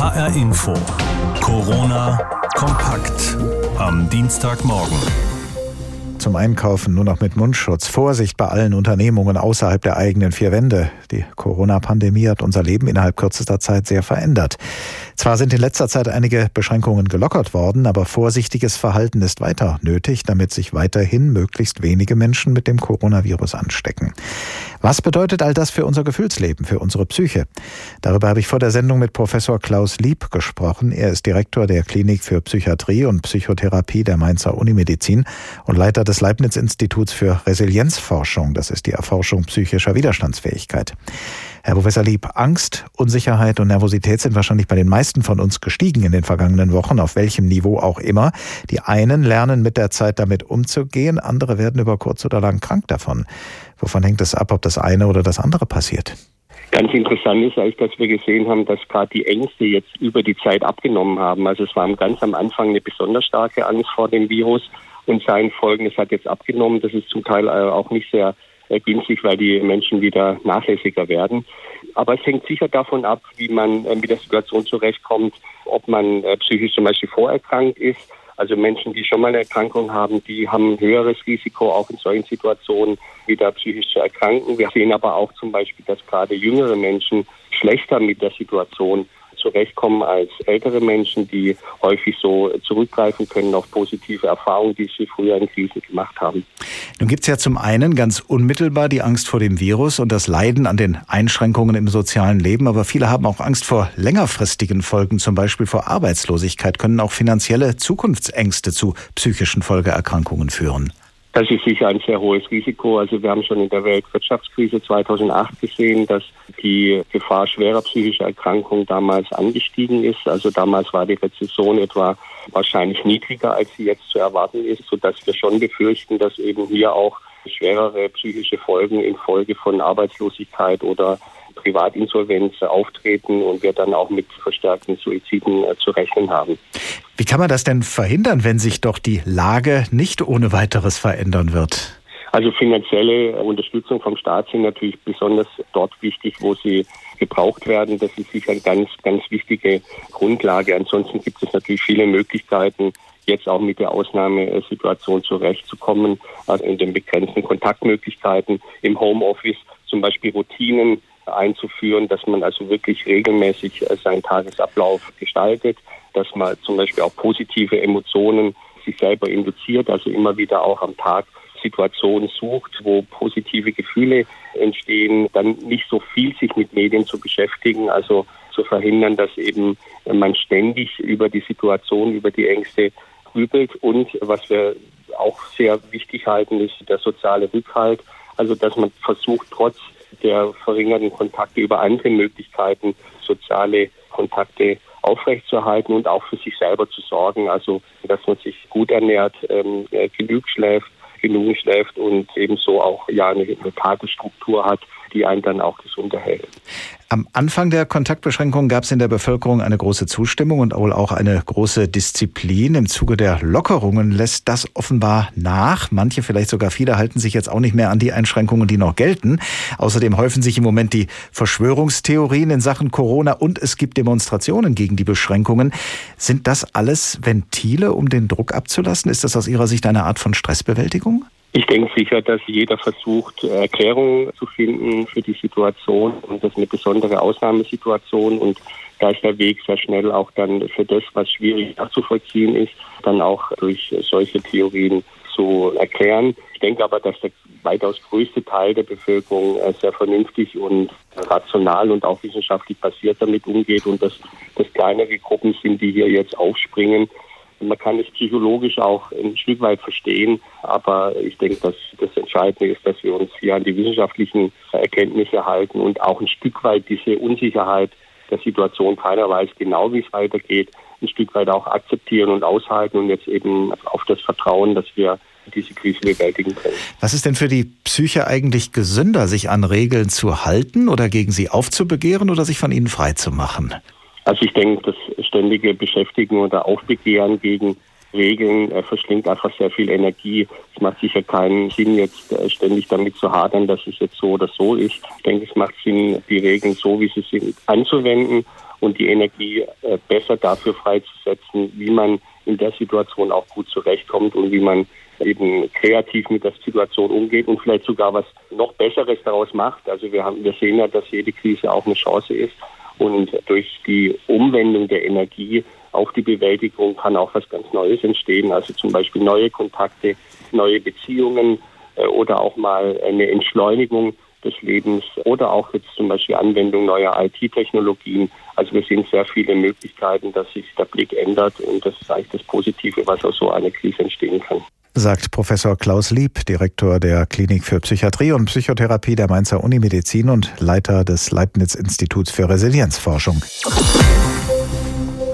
HR Info. Corona kompakt am Dienstagmorgen. Zum Einkaufen nur noch mit Mundschutz. Vorsicht bei allen Unternehmungen außerhalb der eigenen vier Wände. Die Corona-Pandemie hat unser Leben innerhalb kürzester Zeit sehr verändert. Zwar sind in letzter Zeit einige Beschränkungen gelockert worden, aber vorsichtiges Verhalten ist weiter nötig, damit sich weiterhin möglichst wenige Menschen mit dem Coronavirus anstecken. Was bedeutet all das für unser Gefühlsleben, für unsere Psyche? Darüber habe ich vor der Sendung mit Professor Klaus Lieb gesprochen. Er ist Direktor der Klinik für Psychiatrie und Psychotherapie der Mainzer Unimedizin und Leiter des Leibniz-Instituts für Resilienzforschung. Das ist die Erforschung psychischer Widerstandsfähigkeit. Herr Professor Lieb, Angst, Unsicherheit und Nervosität sind wahrscheinlich bei den meisten von uns gestiegen in den vergangenen Wochen, auf welchem Niveau auch immer. Die einen lernen mit der Zeit damit umzugehen, andere werden über kurz oder lang krank davon. Wovon hängt es ab, ob das eine oder das andere passiert? Ganz interessant ist eigentlich, dass wir gesehen haben, dass gerade die Ängste jetzt über die Zeit abgenommen haben. Also es war ganz am Anfang eine besonders starke Angst vor dem Virus und seinen Folgen. Es hat jetzt abgenommen. Das ist zum Teil äh, auch nicht sehr günstig, weil die Menschen wieder nachlässiger werden. Aber es hängt sicher davon ab, wie man äh, mit der Situation zurechtkommt, ob man äh, psychisch zum Beispiel vorerkrankt ist. Also Menschen, die schon mal eine Erkrankung haben, die haben ein höheres Risiko, auch in solchen Situationen wieder psychisch zu erkranken. Wir sehen aber auch zum Beispiel, dass gerade jüngere Menschen schlechter mit der Situation zurechtkommen als ältere Menschen, die häufig so zurückgreifen können auf positive Erfahrungen, die sie früher in Krisen gemacht haben. Nun gibt es ja zum einen ganz unmittelbar die Angst vor dem Virus und das Leiden an den Einschränkungen im sozialen Leben, aber viele haben auch Angst vor längerfristigen Folgen, zum Beispiel vor Arbeitslosigkeit, können auch finanzielle Zukunftsängste zu psychischen Folgeerkrankungen führen. Das ist sicher ein sehr hohes Risiko. Also wir haben schon in der Weltwirtschaftskrise 2008 gesehen, dass die Gefahr schwerer psychischer Erkrankungen damals angestiegen ist. Also damals war die Rezession etwa wahrscheinlich niedriger, als sie jetzt zu erwarten ist, sodass wir schon befürchten, dass eben hier auch schwerere psychische Folgen infolge von Arbeitslosigkeit oder Privatinsolvenz auftreten und wir dann auch mit verstärkten Suiziden äh, zu rechnen haben. Wie kann man das denn verhindern, wenn sich doch die Lage nicht ohne weiteres verändern wird? Also finanzielle Unterstützung vom Staat sind natürlich besonders dort wichtig, wo sie gebraucht werden. Das ist sicher eine ganz, ganz wichtige Grundlage. Ansonsten gibt es natürlich viele Möglichkeiten, jetzt auch mit der Ausnahmesituation zurechtzukommen, also in den begrenzten Kontaktmöglichkeiten im Homeoffice, zum Beispiel Routinen einzuführen, dass man also wirklich regelmäßig äh, seinen Tagesablauf gestaltet, dass man zum Beispiel auch positive Emotionen sich selber induziert, also immer wieder auch am Tag Situationen sucht, wo positive Gefühle entstehen, dann nicht so viel sich mit Medien zu beschäftigen, also zu verhindern, dass eben man ständig über die Situation, über die Ängste grübelt. Und was wir auch sehr wichtig halten, ist der soziale Rückhalt, also dass man versucht, trotz der verringerten Kontakte über andere Möglichkeiten, soziale Kontakte aufrechtzuerhalten und auch für sich selber zu sorgen. Also, dass man sich gut ernährt, ähm, äh, genug schläft, genug schläft und ebenso auch ja eine, eine Tagesstruktur hat, die einen dann auch gesund erhält. Am Anfang der Kontaktbeschränkungen gab es in der Bevölkerung eine große Zustimmung und wohl auch eine große Disziplin. Im Zuge der Lockerungen lässt das offenbar nach. Manche, vielleicht sogar viele, halten sich jetzt auch nicht mehr an die Einschränkungen, die noch gelten. Außerdem häufen sich im Moment die Verschwörungstheorien in Sachen Corona und es gibt Demonstrationen gegen die Beschränkungen. Sind das alles Ventile, um den Druck abzulassen? Ist das aus Ihrer Sicht eine Art von Stressbewältigung? Ich denke sicher, dass jeder versucht, Erklärungen zu finden für die Situation und das ist eine besondere Ausnahmesituation und da ist der Weg sehr schnell auch dann für das, was schwierig nachzuvollziehen ist, dann auch durch solche Theorien zu erklären. Ich denke aber, dass der weitaus größte Teil der Bevölkerung sehr vernünftig und rational und auch wissenschaftlich basiert damit umgeht und dass das kleinere Gruppen sind, die hier jetzt aufspringen man kann es psychologisch auch ein Stück weit verstehen, aber ich denke, dass das Entscheidende ist, dass wir uns hier an die wissenschaftlichen Erkenntnisse halten und auch ein Stück weit diese Unsicherheit der Situation, keiner weiß genau, wie es weitergeht, ein Stück weit auch akzeptieren und aushalten und jetzt eben auf das Vertrauen, dass wir diese Krise bewältigen können. Was ist denn für die Psyche eigentlich gesünder, sich an Regeln zu halten oder gegen sie aufzubegehren oder sich von ihnen frei zu machen? Also ich denke, das ständige Beschäftigen oder Aufbegehren gegen Regeln äh, verschlingt einfach sehr viel Energie. Es macht sicher keinen Sinn, jetzt äh, ständig damit zu hadern, dass es jetzt so oder so ist. Ich denke, es macht Sinn, die Regeln so, wie sie sind, anzuwenden und die Energie äh, besser dafür freizusetzen, wie man in der Situation auch gut zurechtkommt und wie man eben kreativ mit der Situation umgeht und vielleicht sogar was noch Besseres daraus macht. Also wir haben, wir sehen ja, dass jede Krise auch eine Chance ist und durch die Umwendung der Energie auf die Bewältigung kann auch was ganz Neues entstehen. Also zum Beispiel neue Kontakte, neue Beziehungen äh, oder auch mal eine Entschleunigung des Lebens oder auch jetzt zum Beispiel Anwendung neuer IT-Technologien. Also wir sehen sehr viele Möglichkeiten, dass sich der Blick ändert und das ist eigentlich das Positive, was aus so einer Krise entstehen kann sagt Professor Klaus Lieb, Direktor der Klinik für Psychiatrie und Psychotherapie der Mainzer Unimedizin und Leiter des Leibniz Instituts für Resilienzforschung.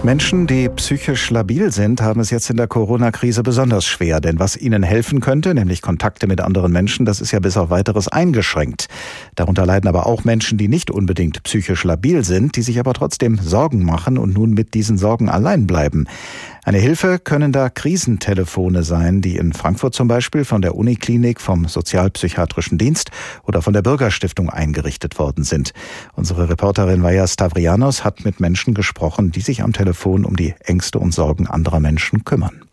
Menschen, die psychisch labil sind, haben es jetzt in der Corona-Krise besonders schwer, denn was ihnen helfen könnte, nämlich Kontakte mit anderen Menschen, das ist ja bis auf weiteres eingeschränkt. Darunter leiden aber auch Menschen, die nicht unbedingt psychisch labil sind, die sich aber trotzdem Sorgen machen und nun mit diesen Sorgen allein bleiben. Eine Hilfe können da Krisentelefone sein, die in Frankfurt zum Beispiel von der Uniklinik, vom Sozialpsychiatrischen Dienst oder von der Bürgerstiftung eingerichtet worden sind. Unsere Reporterin Vaja Stavrianos hat mit Menschen gesprochen, die sich am Telefon um die Ängste und Sorgen anderer Menschen kümmern.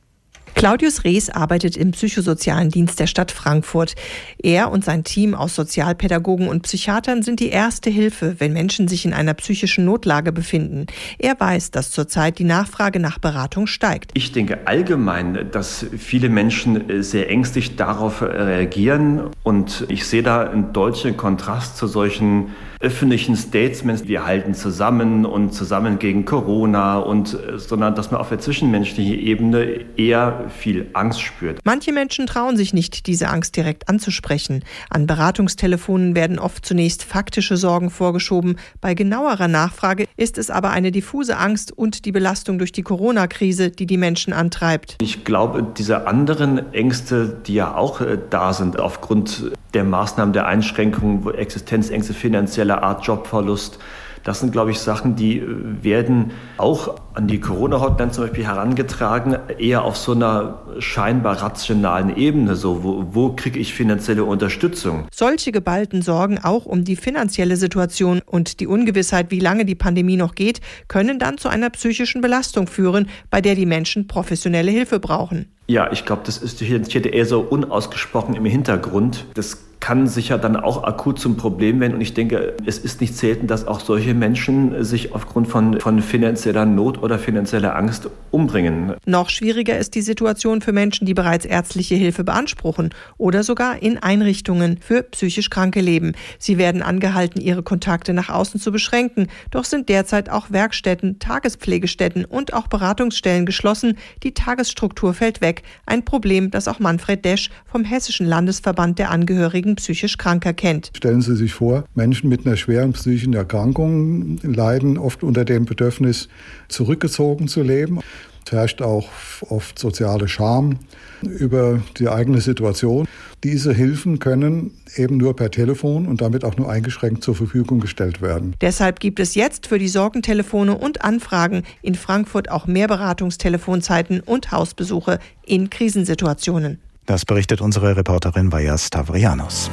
Claudius Rees arbeitet im psychosozialen Dienst der Stadt Frankfurt. Er und sein Team aus Sozialpädagogen und Psychiatern sind die erste Hilfe, wenn Menschen sich in einer psychischen Notlage befinden. Er weiß, dass zurzeit die Nachfrage nach Beratung steigt. Ich denke allgemein, dass viele Menschen äh, sehr ängstlich darauf reagieren und ich sehe da einen deutlichen Kontrast zu solchen öffentlichen Statements, wir halten zusammen und zusammen gegen Corona und äh, sondern dass man auf der zwischenmenschlichen Ebene eher viel Angst spürt. Manche Menschen trauen sich nicht, diese Angst direkt anzusprechen. An Beratungstelefonen werden oft zunächst faktische Sorgen vorgeschoben. Bei genauerer Nachfrage ist es aber eine diffuse Angst und die Belastung durch die Corona-Krise, die die Menschen antreibt. Ich glaube, diese anderen Ängste, die ja auch äh, da sind aufgrund der Maßnahmen der Einschränkungen, Existenzängste finanzieller Art, Jobverlust. Das sind, glaube ich, Sachen, die äh, werden auch an die Corona-Hotline zum Beispiel herangetragen, eher auf so einer scheinbar rationalen Ebene. So, wo, wo kriege ich finanzielle Unterstützung? Solche geballten Sorgen auch um die finanzielle Situation und die Ungewissheit, wie lange die Pandemie noch geht, können dann zu einer psychischen Belastung führen, bei der die Menschen professionelle Hilfe brauchen. Ja, ich glaube, das ist hier eher so unausgesprochen im Hintergrund. Das kann sicher dann auch akut zum Problem werden. Und ich denke, es ist nicht selten, dass auch solche Menschen sich aufgrund von, von finanzieller Not oder finanzieller Angst umbringen. Noch schwieriger ist die Situation für Menschen, die bereits ärztliche Hilfe beanspruchen oder sogar in Einrichtungen für psychisch Kranke leben. Sie werden angehalten, ihre Kontakte nach außen zu beschränken. Doch sind derzeit auch Werkstätten, Tagespflegestätten und auch Beratungsstellen geschlossen. Die Tagesstruktur fällt weg. Ein Problem, das auch Manfred Desch vom Hessischen Landesverband der Angehörigen Menschen psychisch Kranker kennt. Stellen Sie sich vor, Menschen mit einer schweren psychischen Erkrankung leiden oft unter dem Bedürfnis, zurückgezogen zu leben. Es herrscht auch oft soziale Scham über die eigene Situation. Diese Hilfen können eben nur per Telefon und damit auch nur eingeschränkt zur Verfügung gestellt werden. Deshalb gibt es jetzt für die Sorgentelefone und Anfragen in Frankfurt auch mehr Beratungstelefonzeiten und Hausbesuche in Krisensituationen. Das berichtet unsere Reporterin Vaja Stavrianos.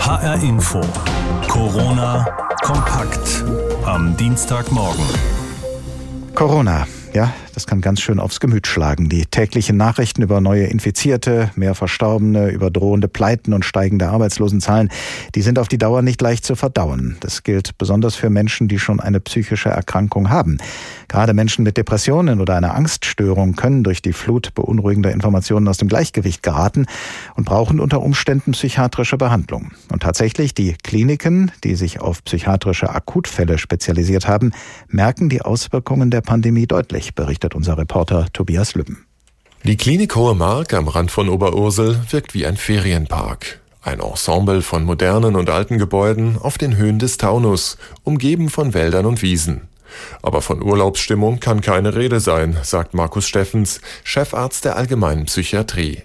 HR Info. Corona kompakt am Dienstagmorgen. Corona, ja, das kann ganz schön aufs Gemüt schlagen. Die täglichen Nachrichten über neue Infizierte, mehr Verstorbene, über drohende Pleiten und steigende Arbeitslosenzahlen, die sind auf die Dauer nicht leicht zu verdauen. Das gilt besonders für Menschen, die schon eine psychische Erkrankung haben. Gerade Menschen mit Depressionen oder einer Angststörung können durch die Flut beunruhigender Informationen aus dem Gleichgewicht geraten und brauchen unter Umständen psychiatrische Behandlung. Und tatsächlich, die Kliniken, die sich auf psychiatrische Akutfälle spezialisiert haben, merken die Auswirkungen der Pandemie deutlich, berichtet berichtet unser Reporter Tobias Lübben. Die Klinik Hohe Mark am Rand von Oberursel wirkt wie ein Ferienpark. Ein Ensemble von modernen und alten Gebäuden auf den Höhen des Taunus, umgeben von Wäldern und Wiesen. Aber von Urlaubsstimmung kann keine Rede sein, sagt Markus Steffens, Chefarzt der Allgemeinen Psychiatrie.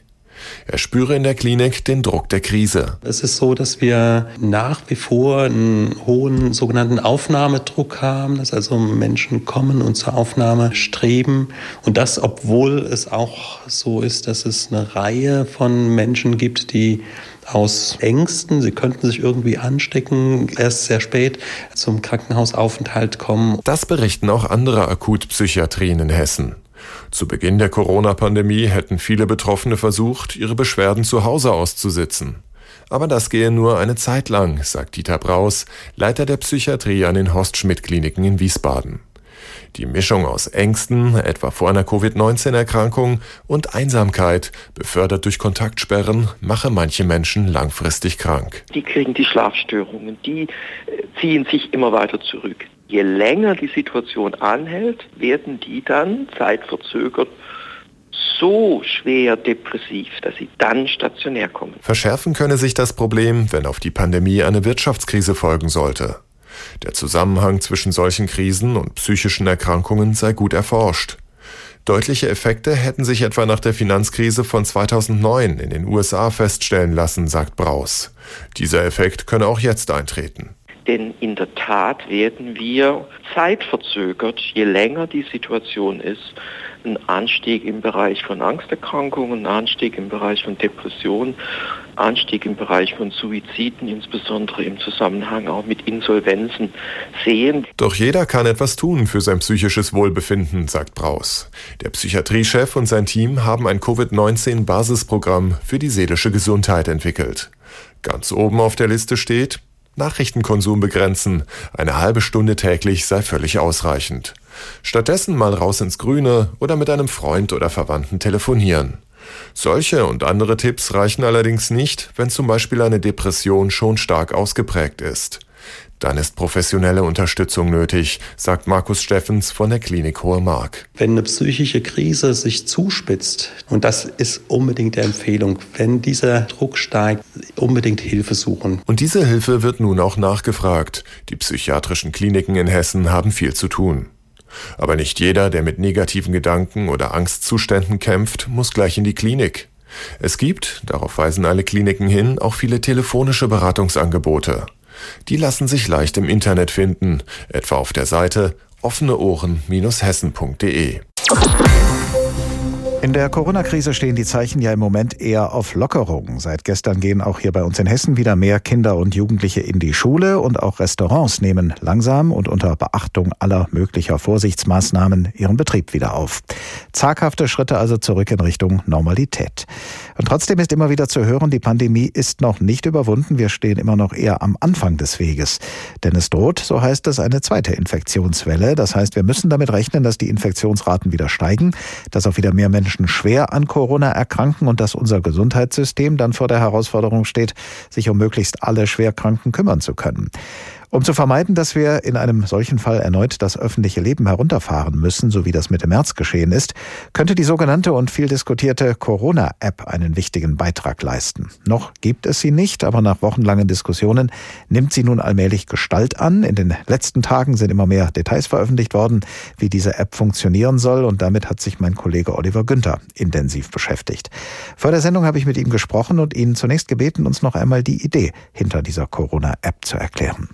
Er spüre in der Klinik den Druck der Krise. Es ist so, dass wir nach wie vor einen hohen sogenannten Aufnahmedruck haben, dass also Menschen kommen und zur Aufnahme streben. Und das, obwohl es auch so ist, dass es eine Reihe von Menschen gibt, die aus Ängsten, sie könnten sich irgendwie anstecken, erst sehr spät zum Krankenhausaufenthalt kommen. Das berichten auch andere Akutpsychiatrien in Hessen. Zu Beginn der Corona-Pandemie hätten viele Betroffene versucht, ihre Beschwerden zu Hause auszusitzen. Aber das gehe nur eine Zeit lang, sagt Dieter Braus, Leiter der Psychiatrie an den Horst-Schmidt-Kliniken in Wiesbaden. Die Mischung aus Ängsten, etwa vor einer Covid-19-Erkrankung, und Einsamkeit, befördert durch Kontaktsperren, mache manche Menschen langfristig krank. Die kriegen die Schlafstörungen, die äh, ziehen sich immer weiter zurück. Je länger die Situation anhält, werden die dann zeitverzögert so schwer depressiv, dass sie dann stationär kommen. Verschärfen könne sich das Problem, wenn auf die Pandemie eine Wirtschaftskrise folgen sollte. Der Zusammenhang zwischen solchen Krisen und psychischen Erkrankungen sei gut erforscht. Deutliche Effekte hätten sich etwa nach der Finanzkrise von 2009 in den USA feststellen lassen, sagt Braus. Dieser Effekt könne auch jetzt eintreten. Denn in der Tat werden wir zeitverzögert, je länger die Situation ist, einen Anstieg im Bereich von Angsterkrankungen, einen Anstieg im Bereich von Depressionen, Anstieg im Bereich von Suiziden, insbesondere im Zusammenhang auch mit Insolvenzen sehen. Doch jeder kann etwas tun für sein psychisches Wohlbefinden, sagt Braus. Der Psychiatriechef und sein Team haben ein Covid-19-Basisprogramm für die seelische Gesundheit entwickelt. Ganz oben auf der Liste steht Nachrichtenkonsum begrenzen. Eine halbe Stunde täglich sei völlig ausreichend. Stattdessen mal raus ins Grüne oder mit einem Freund oder Verwandten telefonieren. Solche und andere Tipps reichen allerdings nicht, wenn zum Beispiel eine Depression schon stark ausgeprägt ist. Dann ist professionelle Unterstützung nötig, sagt Markus Steffens von der Klinik Hohe Mark. Wenn eine psychische Krise sich zuspitzt, und das ist unbedingt der Empfehlung, wenn dieser Druck steigt, unbedingt Hilfe suchen. Und diese Hilfe wird nun auch nachgefragt. Die psychiatrischen Kliniken in Hessen haben viel zu tun. Aber nicht jeder, der mit negativen Gedanken oder Angstzuständen kämpft, muss gleich in die Klinik. Es gibt, darauf weisen alle Kliniken hin, auch viele telefonische Beratungsangebote. Die lassen sich leicht im Internet finden, etwa auf der Seite offeneohren-hessen.de. In der Corona-Krise stehen die Zeichen ja im Moment eher auf Lockerung. Seit gestern gehen auch hier bei uns in Hessen wieder mehr Kinder und Jugendliche in die Schule und auch Restaurants nehmen langsam und unter Beachtung aller möglicher Vorsichtsmaßnahmen ihren Betrieb wieder auf. Zaghafte Schritte also zurück in Richtung Normalität. Und trotzdem ist immer wieder zu hören, die Pandemie ist noch nicht überwunden. Wir stehen immer noch eher am Anfang des Weges. Denn es droht, so heißt es, eine zweite Infektionswelle. Das heißt, wir müssen damit rechnen, dass die Infektionsraten wieder steigen, dass auch wieder mehr Menschen schwer an Corona erkranken und dass unser Gesundheitssystem dann vor der Herausforderung steht, sich um möglichst alle Schwerkranken kümmern zu können. Um zu vermeiden, dass wir in einem solchen Fall erneut das öffentliche Leben herunterfahren müssen, so wie das Mitte März geschehen ist, könnte die sogenannte und viel diskutierte Corona-App einen wichtigen Beitrag leisten. Noch gibt es sie nicht, aber nach wochenlangen Diskussionen nimmt sie nun allmählich Gestalt an. In den letzten Tagen sind immer mehr Details veröffentlicht worden, wie diese App funktionieren soll und damit hat sich mein Kollege Oliver Günther intensiv beschäftigt. Vor der Sendung habe ich mit ihm gesprochen und ihn zunächst gebeten, uns noch einmal die Idee hinter dieser Corona-App zu erklären.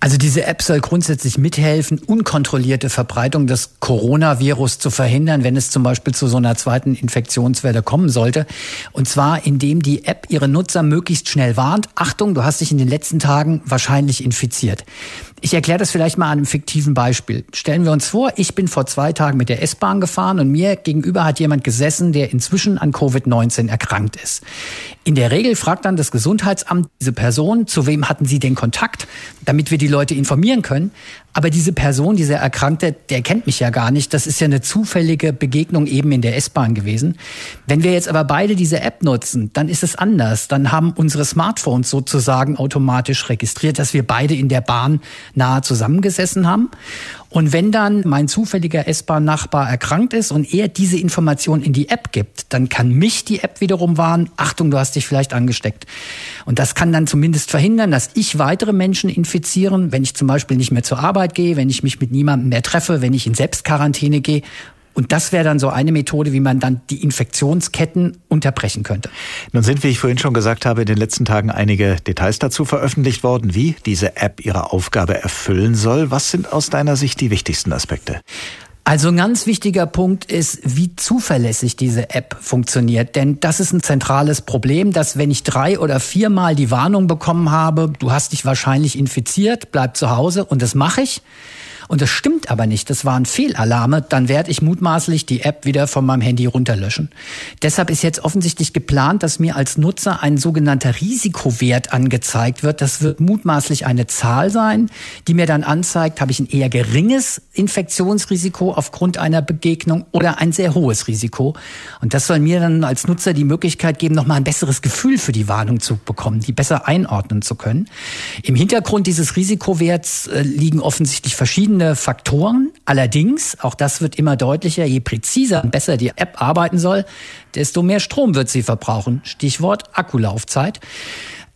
Also diese App soll grundsätzlich mithelfen, unkontrollierte Verbreitung des Coronavirus zu verhindern, wenn es zum Beispiel zu so einer zweiten Infektionswelle kommen sollte. Und zwar, indem die App ihre Nutzer möglichst schnell warnt. Achtung, du hast dich in den letzten Tagen wahrscheinlich infiziert. Ich erkläre das vielleicht mal an einem fiktiven Beispiel. Stellen wir uns vor, ich bin vor zwei Tagen mit der S-Bahn gefahren und mir gegenüber hat jemand gesessen, der inzwischen an Covid-19 erkrankt ist. In der Regel fragt dann das Gesundheitsamt diese Person, zu wem hatten sie den Kontakt, damit wir die Leute informieren können. Aber diese Person, dieser Erkrankte, der kennt mich ja gar nicht. Das ist ja eine zufällige Begegnung eben in der S-Bahn gewesen. Wenn wir jetzt aber beide diese App nutzen, dann ist es anders. Dann haben unsere Smartphones sozusagen automatisch registriert, dass wir beide in der Bahn nahe zusammengesessen haben. Und wenn dann mein zufälliger S-Bahn-Nachbar erkrankt ist und er diese Information in die App gibt, dann kann mich die App wiederum warnen, Achtung, du hast dich vielleicht angesteckt. Und das kann dann zumindest verhindern, dass ich weitere Menschen infizieren, wenn ich zum Beispiel nicht mehr zur Arbeit gehe, wenn ich mich mit niemandem mehr treffe, wenn ich in Selbstquarantäne gehe und das wäre dann so eine Methode, wie man dann die Infektionsketten unterbrechen könnte. Nun sind, wie ich vorhin schon gesagt habe, in den letzten Tagen einige Details dazu veröffentlicht worden, wie diese App ihre Aufgabe erfüllen soll. Was sind aus deiner Sicht die wichtigsten Aspekte? Also ein ganz wichtiger Punkt ist, wie zuverlässig diese App funktioniert. Denn das ist ein zentrales Problem, dass wenn ich drei oder viermal die Warnung bekommen habe, du hast dich wahrscheinlich infiziert, bleib zu Hause und das mache ich und das stimmt aber nicht, das waren Fehlalarme, dann werde ich mutmaßlich die App wieder von meinem Handy runterlöschen. Deshalb ist jetzt offensichtlich geplant, dass mir als Nutzer ein sogenannter Risikowert angezeigt wird. Das wird mutmaßlich eine Zahl sein, die mir dann anzeigt, habe ich ein eher geringes Infektionsrisiko aufgrund einer Begegnung oder ein sehr hohes Risiko. Und das soll mir dann als Nutzer die Möglichkeit geben, nochmal ein besseres Gefühl für die Warnung zu bekommen, die besser einordnen zu können. Im Hintergrund dieses Risikowerts äh, liegen offensichtlich verschiedene verschiedene Faktoren. Allerdings, auch das wird immer deutlicher, je präziser und besser die App arbeiten soll, desto mehr Strom wird sie verbrauchen. Stichwort Akkulaufzeit.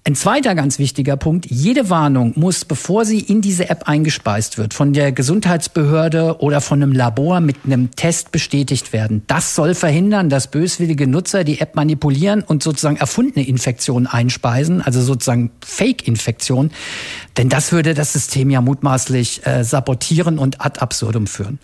Ein zweiter ganz wichtiger Punkt, jede Warnung muss, bevor sie in diese App eingespeist wird, von der Gesundheitsbehörde oder von einem Labor mit einem Test bestätigt werden. Das soll verhindern, dass böswillige Nutzer die App manipulieren und sozusagen erfundene Infektionen einspeisen, also sozusagen Fake-Infektionen. Denn das würde das System ja mutmaßlich äh, sabotieren und ad absurdum führen.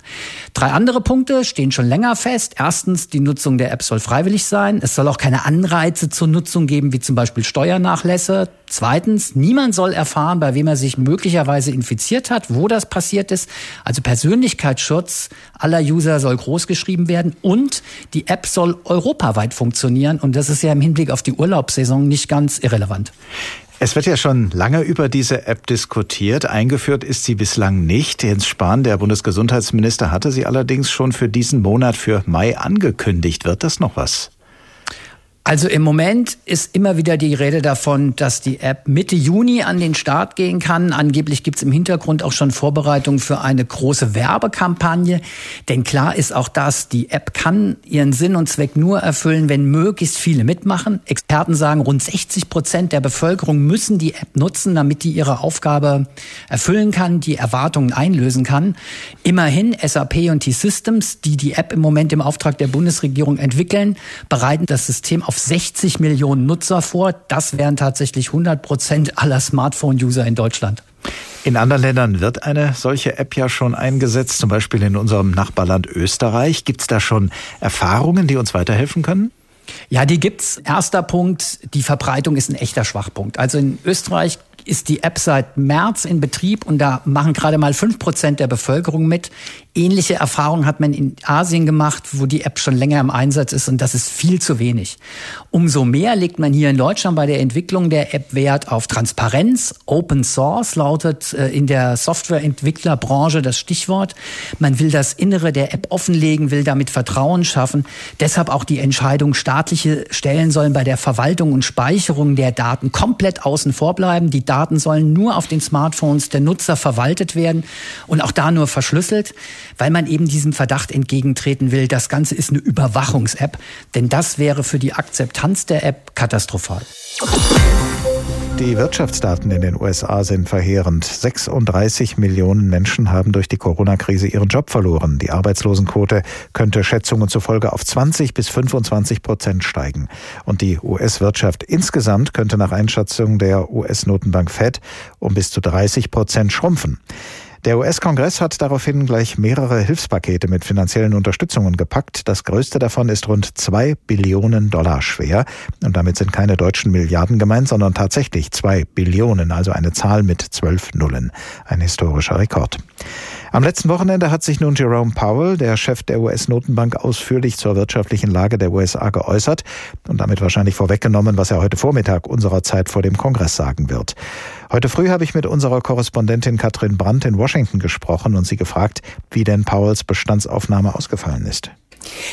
Drei andere Punkte stehen schon länger fest. Erstens, die Nutzung der App soll freiwillig sein. Es soll auch keine Anreize zur Nutzung geben, wie zum Beispiel Steuernachlässe. Prozesse. Zweitens, niemand soll erfahren, bei wem er sich möglicherweise infiziert hat, wo das passiert ist. Also Persönlichkeitsschutz aller User soll großgeschrieben werden und die App soll europaweit funktionieren. Und das ist ja im Hinblick auf die Urlaubssaison nicht ganz irrelevant. Es wird ja schon lange über diese App diskutiert. Eingeführt ist sie bislang nicht. Jens Spahn, der Bundesgesundheitsminister, hatte sie allerdings schon für diesen Monat für Mai angekündigt. Wird das noch was? Also im Moment ist immer wieder die Rede davon, dass die App Mitte Juni an den Start gehen kann. Angeblich gibt es im Hintergrund auch schon Vorbereitungen für eine große Werbekampagne. Denn klar ist auch das, die App kann ihren Sinn und Zweck nur erfüllen, wenn möglichst viele mitmachen. Experten sagen, rund 60 Prozent der Bevölkerung müssen die App nutzen, damit die ihre Aufgabe erfüllen kann, die Erwartungen einlösen kann. Immerhin SAP und T-Systems, die die App im Moment im Auftrag der Bundesregierung entwickeln, bereiten das System 60 Millionen Nutzer vor. Das wären tatsächlich 100 Prozent aller Smartphone-User in Deutschland. In anderen Ländern wird eine solche App ja schon eingesetzt, zum Beispiel in unserem Nachbarland Österreich. Gibt es da schon Erfahrungen, die uns weiterhelfen können? Ja, die gibt's. Erster Punkt, die Verbreitung ist ein echter Schwachpunkt. Also in Österreich ist die App seit März in Betrieb und da machen gerade mal fünf Prozent der Bevölkerung mit. Ähnliche Erfahrungen hat man in Asien gemacht, wo die App schon länger im Einsatz ist und das ist viel zu wenig. Umso mehr legt man hier in Deutschland bei der Entwicklung der App Wert auf Transparenz. Open Source lautet äh, in der Softwareentwicklerbranche das Stichwort. Man will das Innere der App offenlegen, will damit Vertrauen schaffen. Deshalb auch die Entscheidung, staatliche Stellen sollen bei der Verwaltung und Speicherung der Daten komplett außen vor bleiben. Die Daten sollen nur auf den Smartphones der Nutzer verwaltet werden und auch da nur verschlüsselt weil man eben diesem Verdacht entgegentreten will, das Ganze ist eine Überwachungs-App, denn das wäre für die Akzeptanz der App katastrophal. Die Wirtschaftsdaten in den USA sind verheerend. 36 Millionen Menschen haben durch die Corona-Krise ihren Job verloren. Die Arbeitslosenquote könnte Schätzungen zufolge auf 20 bis 25 Prozent steigen. Und die US-Wirtschaft insgesamt könnte nach Einschätzung der US-Notenbank Fed um bis zu 30 Prozent schrumpfen. Der US-Kongress hat daraufhin gleich mehrere Hilfspakete mit finanziellen Unterstützungen gepackt. Das größte davon ist rund zwei Billionen Dollar schwer. Und damit sind keine deutschen Milliarden gemeint, sondern tatsächlich zwei Billionen, also eine Zahl mit zwölf Nullen. Ein historischer Rekord. Am letzten Wochenende hat sich nun Jerome Powell, der Chef der US-Notenbank, ausführlich zur wirtschaftlichen Lage der USA geäußert und damit wahrscheinlich vorweggenommen, was er heute Vormittag unserer Zeit vor dem Kongress sagen wird. Heute früh habe ich mit unserer Korrespondentin Katrin Brandt in Washington gesprochen und sie gefragt, wie denn Powells Bestandsaufnahme ausgefallen ist.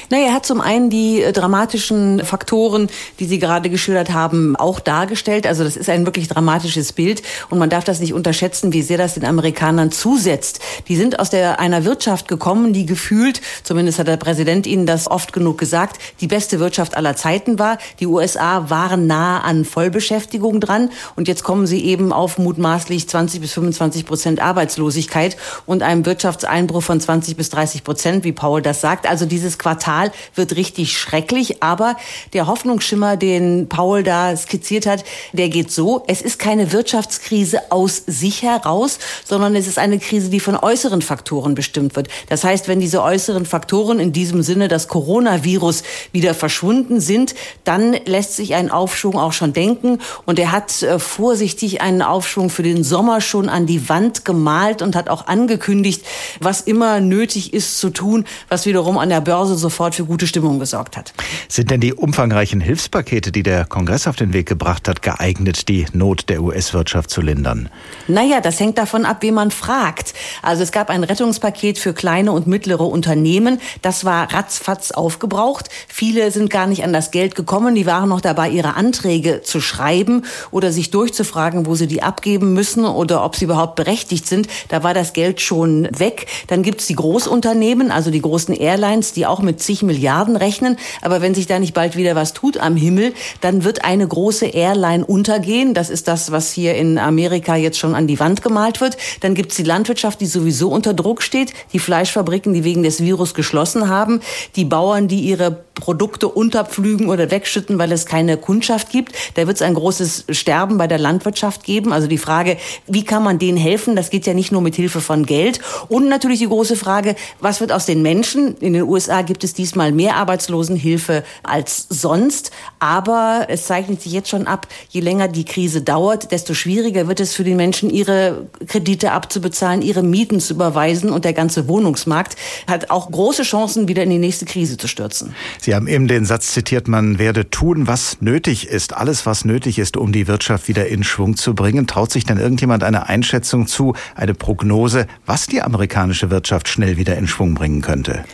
Naja, er hat zum einen die äh, dramatischen Faktoren, die Sie gerade geschildert haben, auch dargestellt. Also das ist ein wirklich dramatisches Bild und man darf das nicht unterschätzen, wie sehr das den Amerikanern zusetzt. Die sind aus der, einer Wirtschaft gekommen, die gefühlt, zumindest hat der Präsident Ihnen das oft genug gesagt, die beste Wirtschaft aller Zeiten war. Die USA waren nah an Vollbeschäftigung dran und jetzt kommen sie eben auf mutmaßlich 20 bis 25 Prozent Arbeitslosigkeit und einem Wirtschaftseinbruch von 20 bis 30 Prozent, wie Paul das sagt. Also dieses Quartal wird richtig schrecklich. Aber der Hoffnungsschimmer, den Paul da skizziert hat, der geht so. Es ist keine Wirtschaftskrise aus sich heraus, sondern es ist eine Krise, die von äußeren Faktoren bestimmt wird. Das heißt, wenn diese äußeren Faktoren in diesem Sinne das Coronavirus wieder verschwunden sind, dann lässt sich ein Aufschwung auch schon denken. Und er hat äh, vorsichtig einen Aufschwung für den Sommer schon an die Wand gemalt und hat auch angekündigt, was immer nötig ist zu tun, was wiederum an der Börse sofort für gute Stimmung gesorgt hat. Sind denn die umfangreichen Hilfspakete, die der Kongress auf den Weg gebracht hat, geeignet, die Not der US-Wirtschaft zu lindern? Naja, das hängt davon ab, wie man fragt. Also es gab ein Rettungspaket für kleine und mittlere Unternehmen. Das war ratzfatz aufgebraucht. Viele sind gar nicht an das Geld gekommen. Die waren noch dabei, ihre Anträge zu schreiben oder sich durchzufragen, wo sie die abgeben müssen oder ob sie überhaupt berechtigt sind. Da war das Geld schon weg. Dann gibt's die Großunternehmen, also die großen Airlines, die auch mit zig Milliarden rechnen. Aber wenn sich da nicht bald wieder was tut am Himmel, dann wird eine große Airline untergehen. Das ist das, was hier in Amerika jetzt schon an die Wand gemalt wird. Dann gibt's die Landwirtschaft, die sowieso unter Druck steht. Die Fleischfabriken, die wegen des Virus geschlossen haben. Die Bauern, die ihre Produkte unterpflügen oder wegschütten, weil es keine Kundschaft gibt. Da wird es ein großes Sterben bei der Landwirtschaft geben. Also die Frage, wie kann man denen helfen? Das geht ja nicht nur mit Hilfe von Geld. Und natürlich die große Frage, was wird aus den Menschen? In den USA gibt es diesmal mehr Arbeitslosenhilfe als sonst. Aber es zeichnet sich jetzt schon ab, je länger die Krise dauert, desto schwieriger wird es für die Menschen, ihre Kredite abzubezahlen, ihre Mieten zu überweisen. Und der ganze Wohnungsmarkt hat auch große Chancen, wieder in die nächste Krise zu stürzen. Sie Sie haben eben den Satz zitiert, man werde tun, was nötig ist, alles, was nötig ist, um die Wirtschaft wieder in Schwung zu bringen. Traut sich denn irgendjemand eine Einschätzung zu, eine Prognose, was die amerikanische Wirtschaft schnell wieder in Schwung bringen könnte?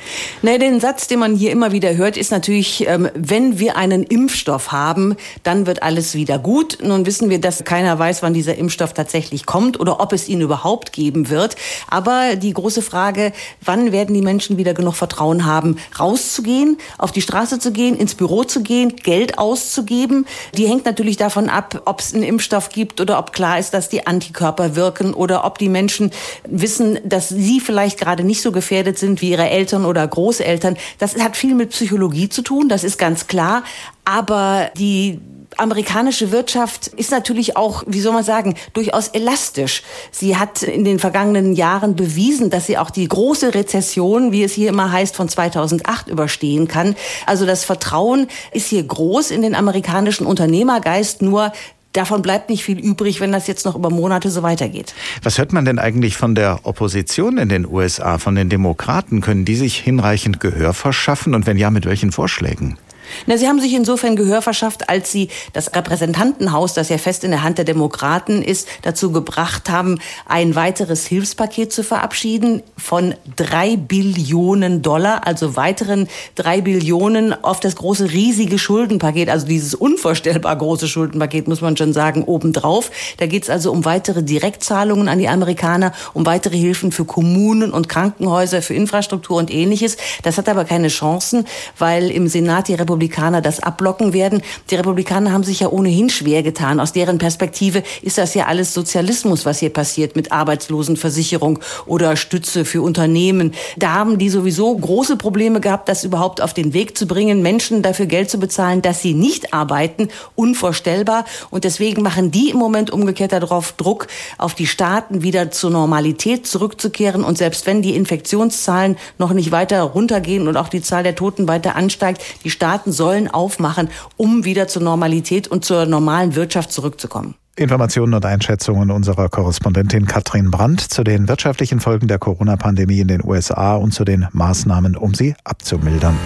Na, den Satz, den man hier immer wieder hört, ist natürlich, ähm, wenn wir einen Impfstoff haben, dann wird alles wieder gut. Nun wissen wir, dass keiner weiß, wann dieser Impfstoff tatsächlich kommt oder ob es ihn überhaupt geben wird. Aber die große Frage, wann werden die Menschen wieder genug Vertrauen haben, rauszugehen, auf die Straße zu gehen, ins Büro zu gehen, Geld auszugeben. Die hängt natürlich davon ab, ob es einen Impfstoff gibt oder ob klar ist, dass die Antikörper wirken oder ob die Menschen wissen, dass sie vielleicht gerade nicht so gefährdet sind wie ihre Eltern oder Großeltern. Das hat viel mit Psychologie zu tun, das ist ganz klar. Aber die amerikanische Wirtschaft ist natürlich auch, wie soll man sagen, durchaus elastisch. Sie hat in den vergangenen Jahren bewiesen, dass sie auch die große Rezession, wie es hier immer heißt, von 2008 überstehen kann. Also das Vertrauen ist hier groß in den amerikanischen Unternehmergeist, nur davon bleibt nicht viel übrig, wenn das jetzt noch über Monate so weitergeht. Was hört man denn eigentlich von der Opposition in den USA, von den Demokraten? Können die sich hinreichend Gehör verschaffen und wenn ja, mit welchen Vorschlägen? Na, sie haben sich insofern Gehör verschafft, als sie das Repräsentantenhaus, das ja fest in der Hand der Demokraten ist, dazu gebracht haben, ein weiteres Hilfspaket zu verabschieden von drei Billionen Dollar, also weiteren drei Billionen auf das große, riesige Schuldenpaket, also dieses unvorstellbar große Schuldenpaket, muss man schon sagen, obendrauf. Da geht es also um weitere Direktzahlungen an die Amerikaner, um weitere Hilfen für Kommunen und Krankenhäuser, für Infrastruktur und ähnliches. Das hat aber keine Chancen, weil im Senat die Republik Republikaner das abblocken werden. Die Republikaner haben sich ja ohnehin schwer getan. Aus deren Perspektive ist das ja alles Sozialismus, was hier passiert mit Arbeitslosenversicherung oder Stütze für Unternehmen. Da haben die sowieso große Probleme gehabt, das überhaupt auf den Weg zu bringen, Menschen dafür Geld zu bezahlen, dass sie nicht arbeiten. Unvorstellbar. Und deswegen machen die im Moment umgekehrt darauf Druck, auf die Staaten wieder zur Normalität zurückzukehren. Und selbst wenn die Infektionszahlen noch nicht weiter runtergehen und auch die Zahl der Toten weiter ansteigt, die Staaten Staaten sollen aufmachen, um wieder zur Normalität und zur normalen Wirtschaft zurückzukommen. Informationen und Einschätzungen unserer Korrespondentin Katrin Brandt zu den wirtschaftlichen Folgen der Corona-Pandemie in den USA und zu den Maßnahmen, um sie abzumildern.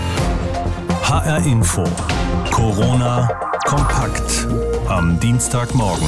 HR Info. Corona kompakt am Dienstagmorgen.